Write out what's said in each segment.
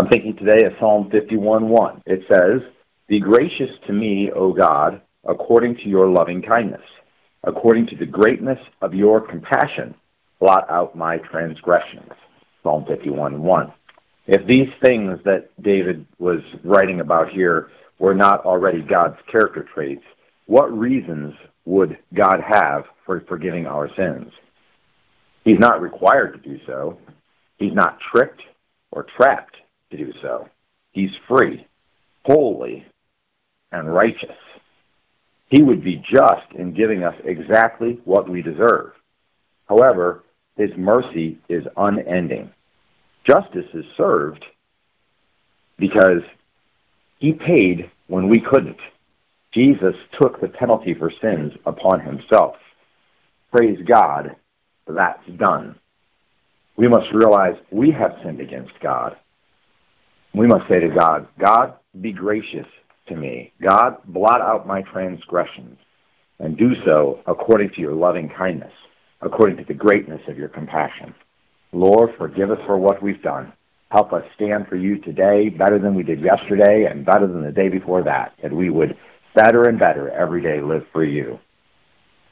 I'm thinking today of Psalm 51:1. It says, Be gracious to me, O God, according to your loving kindness, according to the greatness of your compassion, blot out my transgressions. Psalm 51:1. If these things that David was writing about here were not already God's character traits, what reasons would God have for forgiving our sins? He's not required to do so. He's not tricked or trapped to do so. He's free, holy, and righteous. He would be just in giving us exactly what we deserve. However, his mercy is unending. Justice is served because he paid when we couldn't. Jesus took the penalty for sins upon himself. Praise God, that's done. We must realize we have sinned against God. We must say to God, God, be gracious to me. God, blot out my transgressions, and do so according to your loving kindness, according to the greatness of your compassion. Lord, forgive us for what we've done. Help us stand for you today better than we did yesterday and better than the day before that, that we would better and better every day live for you.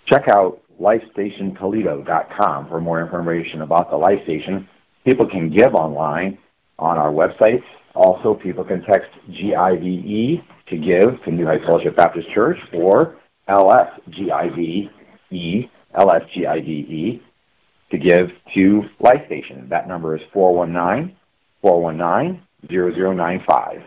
Check out lifestationtoledo.com for more information about the Life Station. People can give online on our website. Also, people can text GIVE to give to New Heights Fellowship Baptist Church or LSGIVE, LSGIVE to give to Life Station. That number is 419 419 0095.